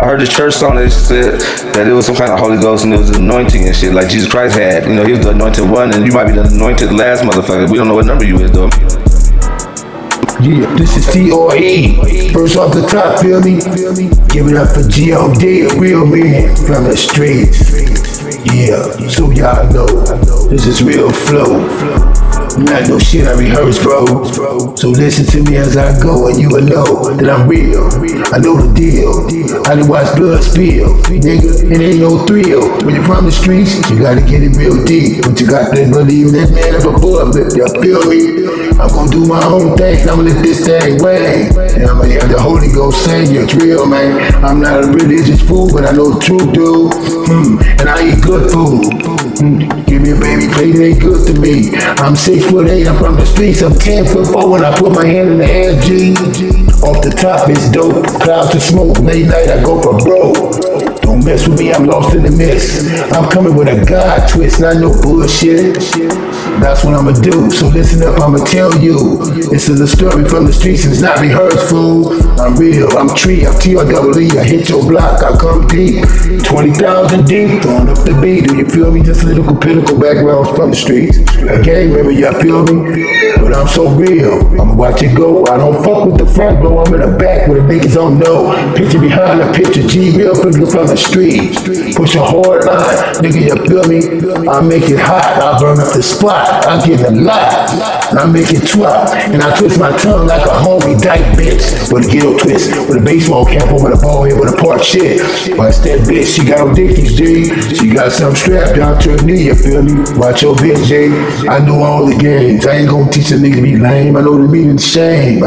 I heard the church song that said that it was some kind of Holy Ghost and it was anointing and shit, like Jesus Christ had. You know, he was the anointed one, and you might be the anointed last motherfucker. We don't know what number you is though. Yeah, this is T.R.E. First off the top, feel me? Give it up for G.O.D., real man from the streets. Yeah, so y'all know, this is real flow. Not no shit I rehearse, bro. So listen to me as I go, and you will know that I'm real. I know the deal. I done watch blood spill, nigga. It ain't no thrill. When you're from the streets, you gotta get it real deep. But you got to believe that man up above. You feel me? I'm gonna do my own thing. I'ma let this thing ring. And I'ma hear the Holy Ghost sing. It's real, man. I'm not a religious fool, but I know the truth, dude. And I eat good food. Hmm. Give me a baby it ain't good to me. I'm six foot eight, I'm from the streets. I'm ten foot four when I put my hand in the air, G. Off the top, it's dope. Clouds of smoke, late night, I go for broke. Don't mess with me, I'm lost in the mist. I'm coming with a God twist, not no bullshit. That's what I'ma do. So listen up, I'ma tell you. This is a story from the streets, it's not rehearsed, fool. I'm real, I'm tree, I'm T-R-E-E. I hit your block, I come deep. 20,000 deep, throwing up the beat. Do you feel me? Just lyrical, pinnacle backgrounds from the streets. A gang y'all feel me? But I'm so real, I'ma watch it go. I don't fuck with the front, bro. I'm in the back where the niggas don't know. Picture behind the picture, G real from the, street. Push a hard line, nigga, you feel me? I make it hot, I burn up the spot. I get a lot, And I make it twat. And I twist my tongue like a homie dyke bitch. With a ghetto twist, with a baseball cap over the ball head with a part shit. Watch that bitch, she got dickies, G. She got some strapped down to her knee, you feel me? Watch your bitch, G. I know all the games. I ain't gonna teach a nigga to be lame. I know the meaning of shame.